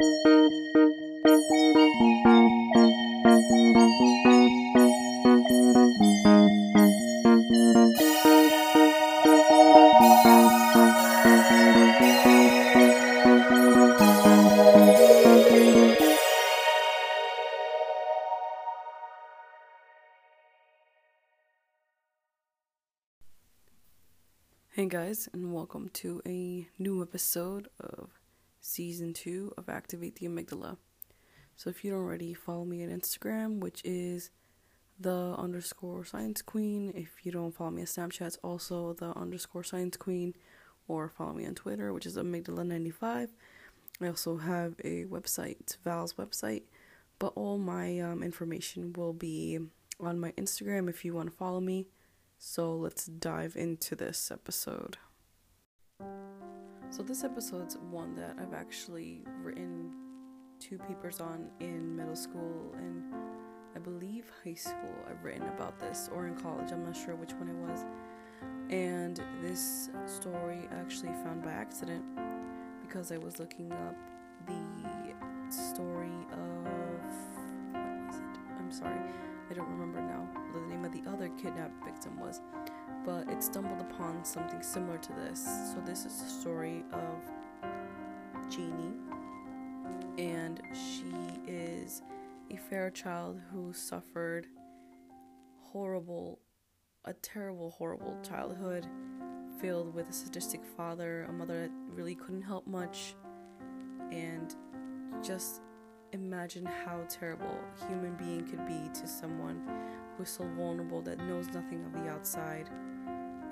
Hey guys, and welcome to a new episode of season two of Activate the Amygdala. So, if you don't already, follow me on Instagram, which is the underscore science queen. If you don't follow me on Snapchat, it's also the underscore science queen, or follow me on Twitter, which is amygdala95. I also have a website, Val's website, but all my um, information will be on my Instagram if you want to follow me. So let's dive into this episode. So, this episode's one that I've actually written two papers on in middle school and I believe high school. I've written about this, or in college, I'm not sure which one it was. And this story I actually found by accident because I was looking up the story of. What was it? I'm sorry. I don't remember now other kidnapped victim was, but it stumbled upon something similar to this. So, this is the story of Genie, and she is a fair child who suffered horrible, a terrible, horrible childhood filled with a sadistic father, a mother that really couldn't help much, and just imagine how terrible human being could be to someone so vulnerable that knows nothing of the outside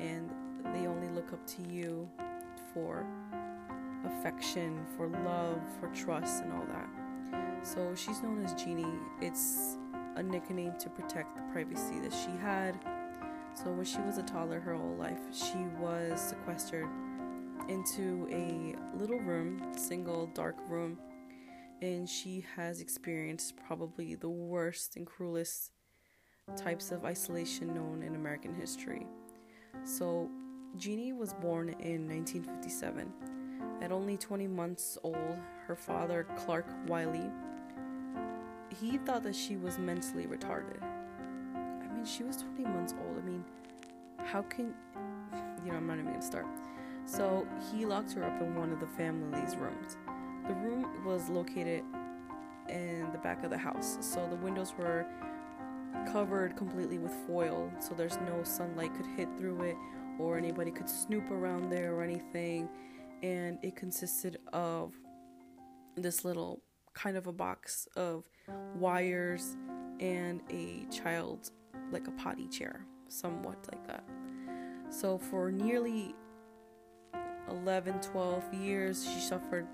and they only look up to you for affection, for love, for trust, and all that. So she's known as Genie. It's a nickname to protect the privacy that she had. So when she was a toddler her whole life, she was sequestered into a little room, single dark room and she has experienced probably the worst and cruelest types of isolation known in American history. So, Genie was born in 1957. At only 20 months old, her father, Clark Wiley, he thought that she was mentally retarded. I mean, she was 20 months old. I mean, how can you know, I'm not even gonna start. So, he locked her up in one of the family's rooms the room was located in the back of the house, so the windows were covered completely with foil, so there's no sunlight could hit through it or anybody could snoop around there or anything. And it consisted of this little kind of a box of wires and a child like a potty chair, somewhat like that. So for nearly 11, 12 years, she suffered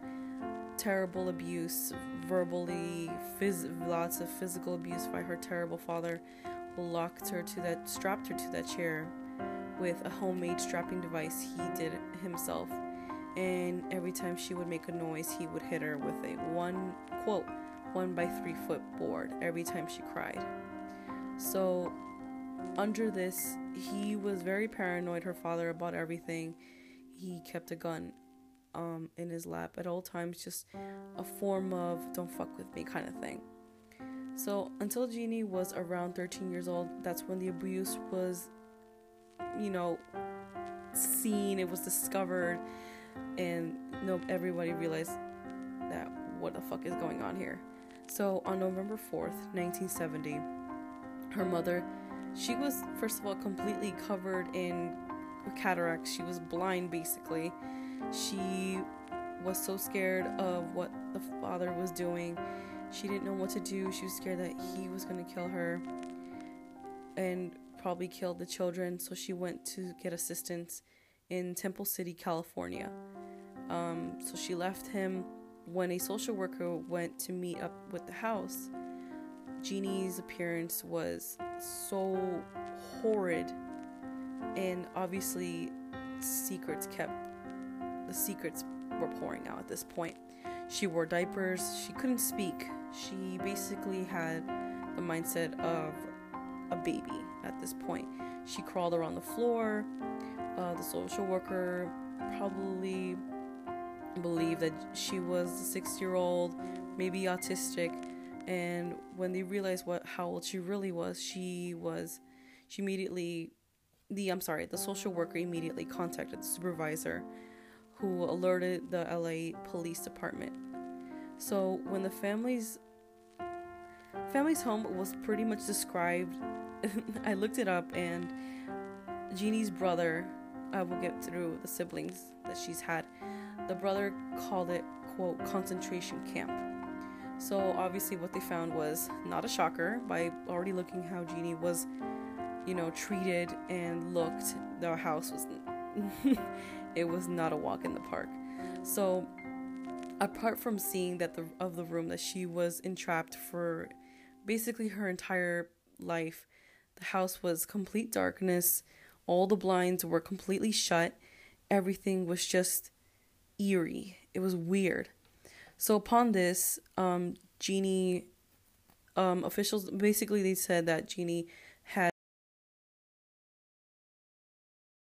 terrible abuse, verbally, phys- lots of physical abuse by her terrible father, locked her to that, strapped her to that chair with a homemade strapping device he did himself. And every time she would make a noise, he would hit her with a one quote one by three foot board every time she cried. So, under this, he was very paranoid, her father, about everything. He kept a gun um, in his lap at all times, just a form of don't fuck with me kind of thing. So until Genie was around 13 years old, that's when the abuse was, you know, seen, it was discovered, and no, everybody realized that what the fuck is going on here. So on November 4th, 1970, her mother, she was first of all completely covered in cataracts. She was blind basically she was so scared of what the father was doing. She didn't know what to do. She was scared that he was going to kill her and probably kill the children. So she went to get assistance in Temple City, California. Um, so she left him when a social worker went to meet up with the house. Genie's appearance was so horrid, and obviously, secrets kept the secrets were pouring out at this point. She wore diapers, she couldn't speak. She basically had the mindset of a baby at this point. She crawled around the floor. Uh, the social worker probably believed that she was a six year old, maybe autistic. And when they realized what how old she really was, she was she immediately the I'm sorry, the social worker immediately contacted the supervisor who alerted the LA police department. So when the family's family's home was pretty much described I looked it up and Genie's brother I will get through the siblings that she's had. The brother called it quote concentration camp. So obviously what they found was not a shocker by already looking how Genie was you know, treated and looked, the house was it was not a walk in the park. So apart from seeing that the of the room that she was entrapped for basically her entire life, the house was complete darkness. All the blinds were completely shut. Everything was just eerie. It was weird. So upon this, um, Genie um, officials basically they said that Genie had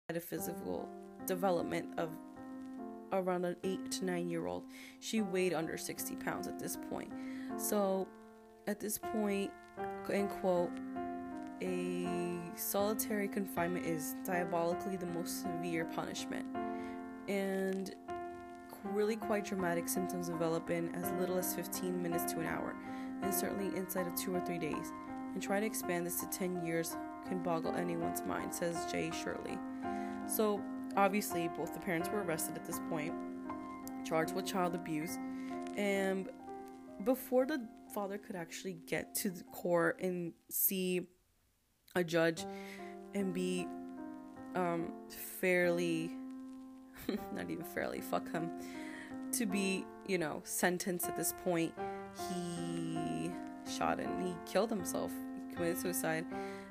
had a physical development of around an eight to nine year old. She weighed under 60 pounds at this point. So, at this point, end quote, a solitary confinement is diabolically the most severe punishment. And really quite dramatic symptoms develop in as little as 15 minutes to an hour, and certainly inside of two or three days. And try to expand this to 10 years can boggle anyone's mind, says Jay Shurley. So, obviously, both the parents were arrested at this point, charged with child abuse, and before the father could actually get to the court and see a judge and be um, fairly, not even fairly, fuck him, to be, you know, sentenced at this point, he shot and he killed himself. He committed suicide.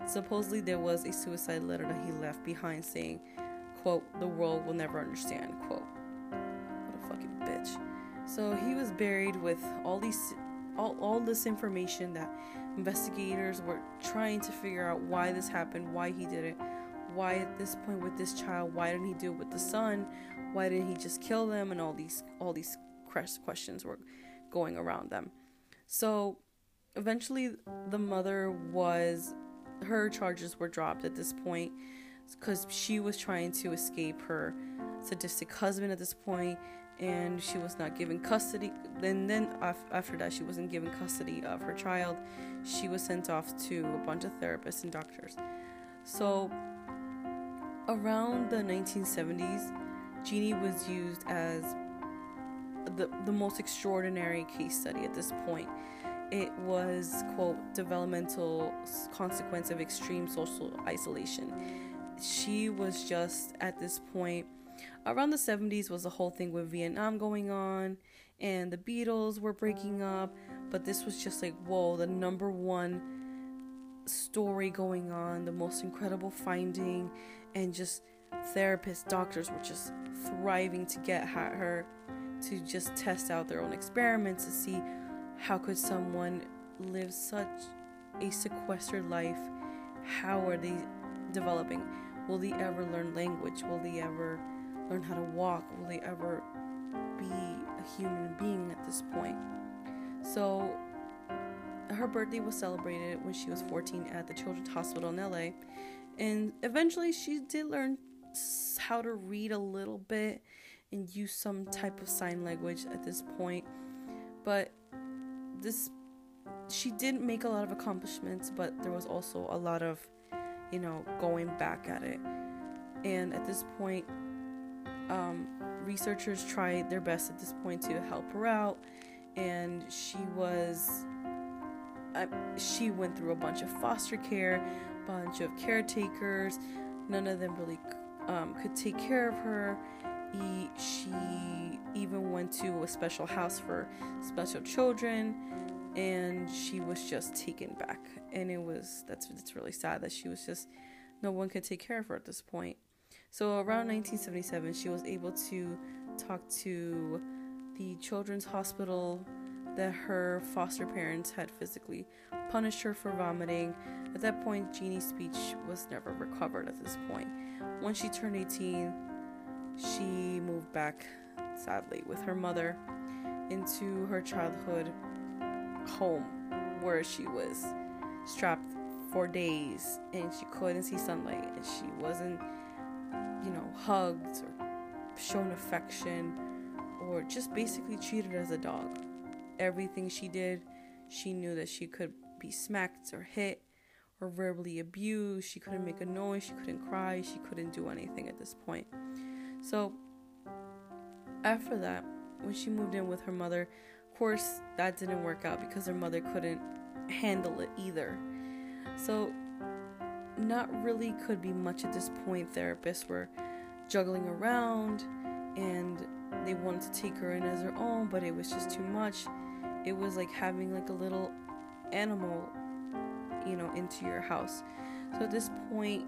Supposedly, there was a suicide letter that he left behind saying, quote, the world will never understand, quote. What a fucking bitch. So he was buried with all these all, all this information that investigators were trying to figure out why this happened, why he did it, why at this point with this child, why didn't he do it with the son, why didn't he just kill them, and all these all these questions were going around them. So eventually, the mother was her charges were dropped at this point because she was trying to escape her sadistic husband at this point and she was not given custody then then after that she wasn't given custody of her child. She was sent off to a bunch of therapists and doctors. So around the 1970s genie was used as the, the most extraordinary case study at this point. It was quote developmental consequence of extreme social isolation she was just at this point around the 70s was the whole thing with Vietnam going on and the Beatles were breaking up, but this was just like, whoa, the number one story going on, the most incredible finding, and just therapists, doctors were just thriving to get at her to just test out their own experiments to see how could someone live such a sequestered life? How are they developing Will they ever learn language? Will they ever learn how to walk? Will they ever be a human being at this point? So, her birthday was celebrated when she was 14 at the Children's Hospital in LA. And eventually, she did learn how to read a little bit and use some type of sign language at this point. But this, she did make a lot of accomplishments, but there was also a lot of you know, going back at it. And at this point, um, researchers tried their best at this point to help her out, and she was. Uh, she went through a bunch of foster care, bunch of caretakers. None of them really um, could take care of her. He, she even went to a special house for special children and she was just taken back. And it was that's it's really sad that she was just no one could take care of her at this point. So around 1977 she was able to talk to the children's hospital that her foster parents had physically punished her for vomiting. At that point genie's speech was never recovered at this point. Once she turned 18 she moved back sadly, with her mother into her childhood home where she was strapped for days and she couldn't see sunlight and she wasn't, you know, hugged or shown affection or just basically treated as a dog. Everything she did, she knew that she could be smacked or hit or verbally abused. She couldn't make a noise, she couldn't cry, she couldn't do anything at this point. So, after that, when she moved in with her mother, course, that didn't work out because her mother couldn't handle it either. So, not really could be much at this point. Therapists were juggling around and they wanted to take her in as their own, but it was just too much. It was like having like a little animal, you know, into your house. So at this point,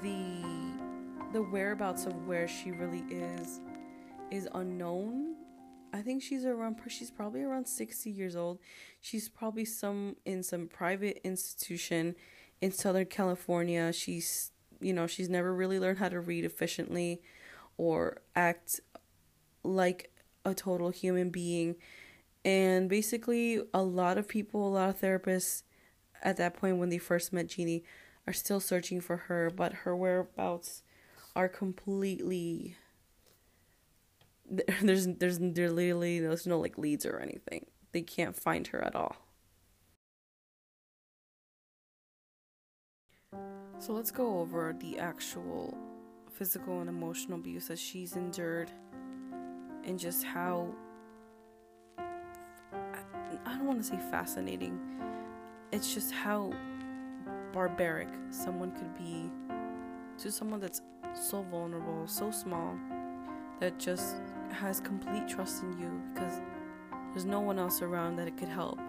the the whereabouts of where she really is is unknown. I think she's around she's probably around 60 years old. She's probably some in some private institution in Southern California. She's you know, she's never really learned how to read efficiently or act like a total human being. And basically, a lot of people, a lot of therapists at that point when they first met Genie are still searching for her, but her whereabouts are completely there's there's there literally there's no like leads or anything. They can't find her at all. So let's go over the actual physical and emotional abuse that she's endured and just how I don't want to say fascinating. It's just how barbaric someone could be to someone that's so vulnerable, so small, that just has complete trust in you because there's no one else around that it could help.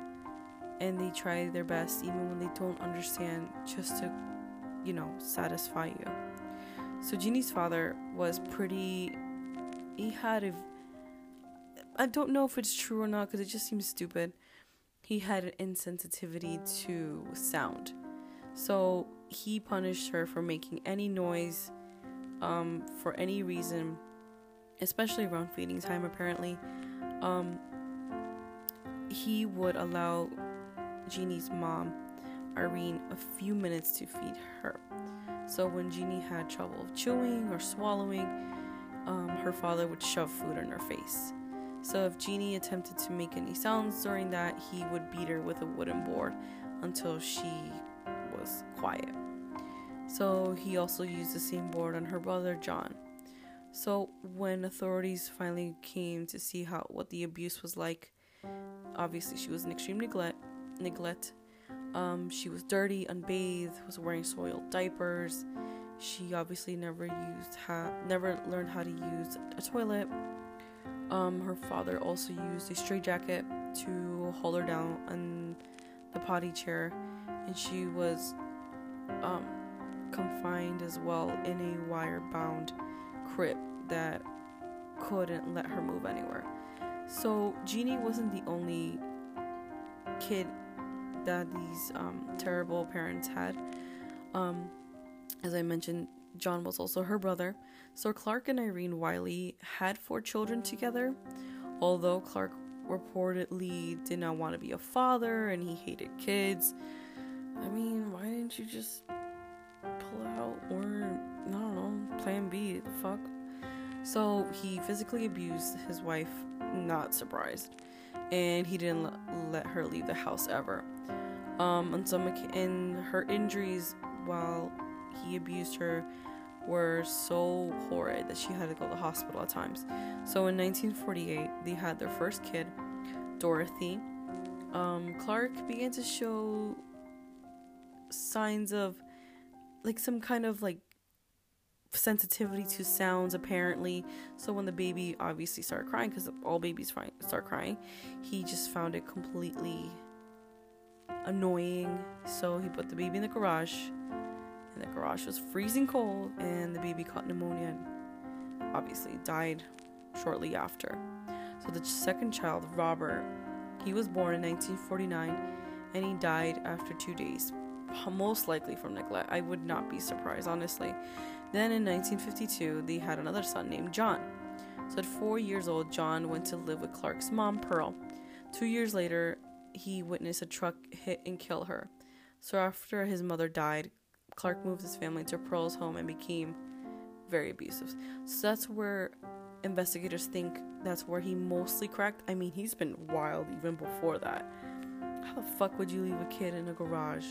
And they try their best even when they don't understand just to, you know, satisfy you. So Genie's father was pretty. He had a. I don't know if it's true or not because it just seems stupid. He had an insensitivity to sound. So he punished her for making any noise um, for any reason, especially around feeding time, apparently. Um, he would allow Genie's mom, Irene, a few minutes to feed her. So when Genie had trouble chewing or swallowing, um, her father would shove food in her face. So if Genie attempted to make any sounds during that, he would beat her with a wooden board until she was quiet. So he also used the same board on her brother John. So when authorities finally came to see how what the abuse was like, obviously she was in extreme neglect, neglect um, she was dirty, unbathed, was wearing soiled diapers. She obviously never used ha- never learned how to use a toilet. Um, her father also used a straitjacket to hold her down on the potty chair, and she was um, confined as well in a wire-bound crib that couldn't let her move anywhere. So Genie wasn't the only kid that these um, terrible parents had. Um, as I mentioned, John was also her brother. So Clark and Irene Wiley had four children together, although Clark reportedly did not want to be a father and he hated kids. I mean, why didn't you just pull out or I don't know, plan B, the fuck? So he physically abused his wife, not surprised. And he didn't let her leave the house ever. Um, and some in her injuries while he abused her were so horrid that she had to go to the hospital at times. So in 1948, they had their first kid, Dorothy. Um, Clark began to show signs of like some kind of like sensitivity to sounds apparently so when the baby obviously started crying because all babies start crying he just found it completely annoying. So he put the baby in the garage, and the garage was freezing cold, and the baby caught pneumonia and obviously died shortly after. So the second child, Robert, he was born in 1949 and he died after two days, most likely from neglect. I would not be surprised, honestly. Then in 1952, they had another son named John. So at four years old, John went to live with Clark's mom, Pearl. Two years later, he witnessed a truck hit and kill her. So after his mother died, Clark moved his family to Pearl's home and became very abusive. So that's where investigators think that's where he mostly cracked. I mean, he's been wild even before that. How the fuck would you leave a kid in a garage?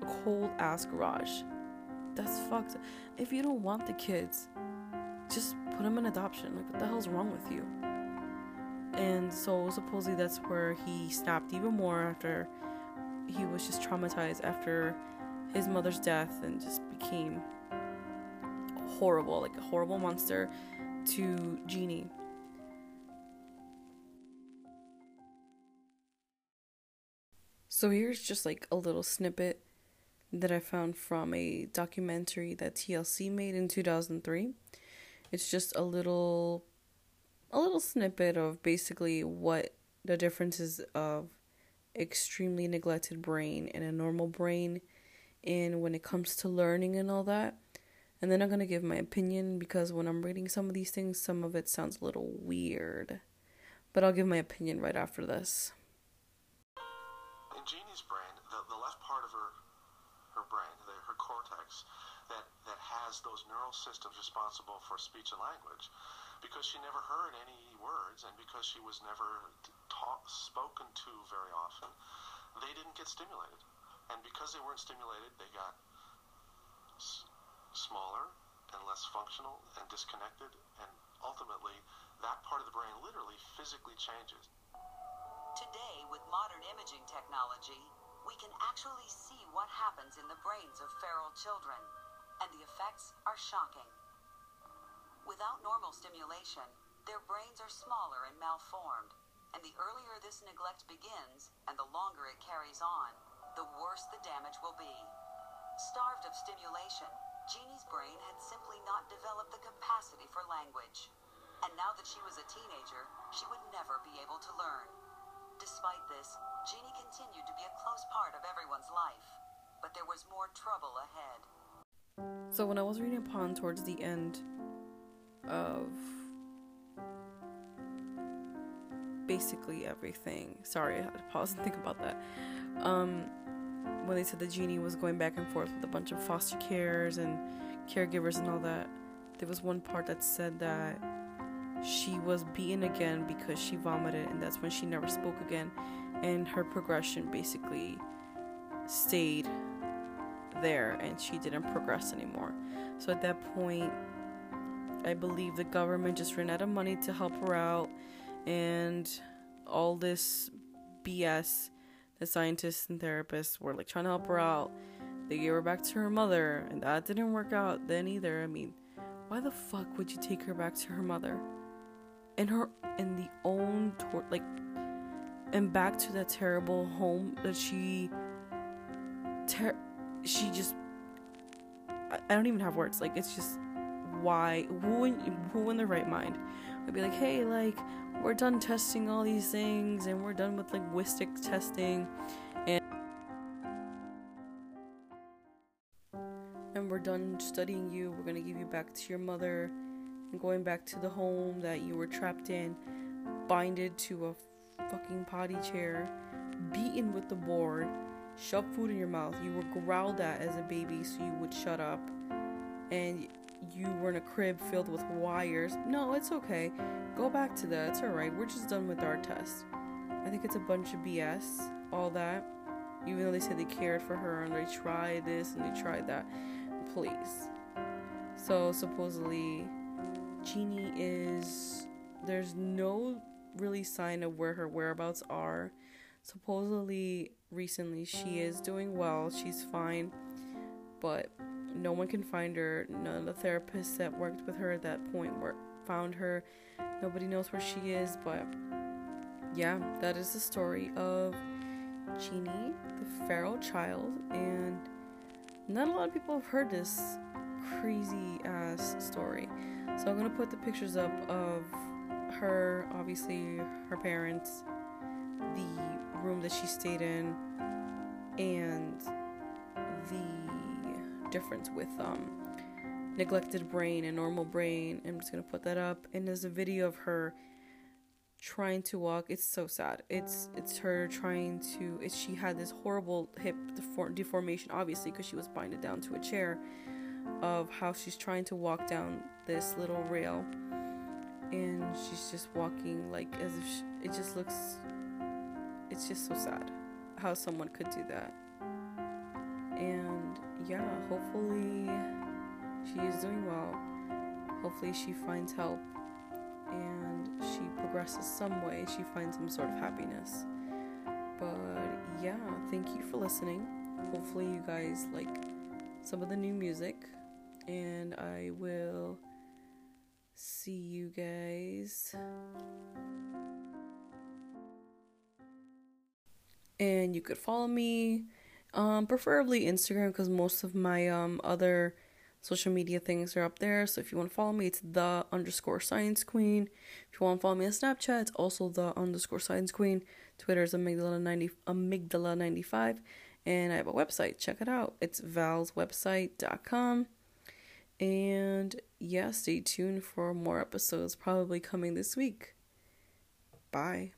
Cold ass garage. That's fucked. If you don't want the kids, just put them in adoption. Like, what the hell's wrong with you? And so, supposedly, that's where he snapped even more after he was just traumatized after his mother's death and just became horrible, like a horrible monster to Genie. So here's just like a little snippet that I found from a documentary that TLC made in 2003. It's just a little a little snippet of basically what the differences of extremely neglected brain and a normal brain and when it comes to learning and all that. And then I'm going to give my opinion because when I'm reading some of these things, some of it sounds a little weird. But I'll give my opinion right after this. In brain, the, the left part of her cortex, that, that has those neural systems responsible for speech and language, because she never heard any words and because she was never taught, spoken to very often, they didn't get stimulated. And because they weren't stimulated, they got smaller and less functional and disconnected, and ultimately, that part of the brain literally physically changes. Today, with modern imaging technology, we can actually see what happens in the brains of feral children, and the effects are shocking. Without normal stimulation, their brains are smaller and malformed, and the earlier this neglect begins and the longer it carries on, the worse the damage will be. Starved of stimulation, Genie's brain had simply not developed the capacity for language. And now that she was a teenager, she would never be able to learn. Despite this, Genie continued to be a close part of everyone's life. But there was more trouble ahead. So when I was reading upon towards the end of basically everything, sorry, I had to pause and think about that. Um, when they said the Genie was going back and forth with a bunch of foster carers and caregivers and all that, there was one part that said that she was beaten again because she vomited, and that's when she never spoke again, and her progression basically stayed there and she didn't progress anymore. So at that point, I believe the government just ran out of money to help her out, and all this BS the scientists and therapists were like trying to help her out. They gave her back to her mother, and that didn't work out then either. I mean, why the fuck would you take her back to her mother? And her in the own tor- like and back to that terrible home that she ter- she just I, I don't even have words. Like it's just why who in, who in the right mind would be like, "Hey, like we're done testing all these things and we're done with linguistic testing and and we're done studying you we're going to give you back to your mother and going back to the home that you were trapped in binded to a fucking potty chair beaten with the board shoved food in your mouth you were growled at as a baby so you would shut up and you were in a crib filled with wires. No, it's okay. Go back to that. It's alright. We're just done with our test. I think it's a bunch of BS, all that. Even though they said they cared for her and they tried this and they tried that. Please. So, supposedly, Genie is. There's no really sign of where her whereabouts are. Supposedly, recently, she is doing well. She's fine. But no one can find her. None of the therapists that worked with her at that point were found her. Nobody knows where she is, but yeah, that is the story of Genie, the feral child, and not a lot of people have heard this crazy ass story. So I'm gonna put the pictures up of her, obviously her parents, the room that she stayed in, and the difference with um, neglected brain and normal brain. I'm just gonna put that up. And there's a video of her trying to walk. It's so sad. It's it's her trying to. It's, she had this horrible hip defor- deformation, obviously, because she was binded down to a chair. Of how she's trying to walk down this little rail, and she's just walking like as if she, it just looks. It's just so sad how someone could do that. And yeah, hopefully she is doing well. Hopefully she finds help and she progresses some way. She finds some sort of happiness. But yeah, thank you for listening. Hopefully you guys like some of the new music and I will see you guys. And you could follow me, um, preferably Instagram because most of my um other social media things are up there. So if you want to follow me, it's the underscore science queen. If you want to follow me on Snapchat, it's also the underscore science queen. Twitter is amygdala ninety amygdala ninety five, and I have a website. Check it out. It's valswebsite.com. And yeah, stay tuned for more episodes probably coming this week. Bye.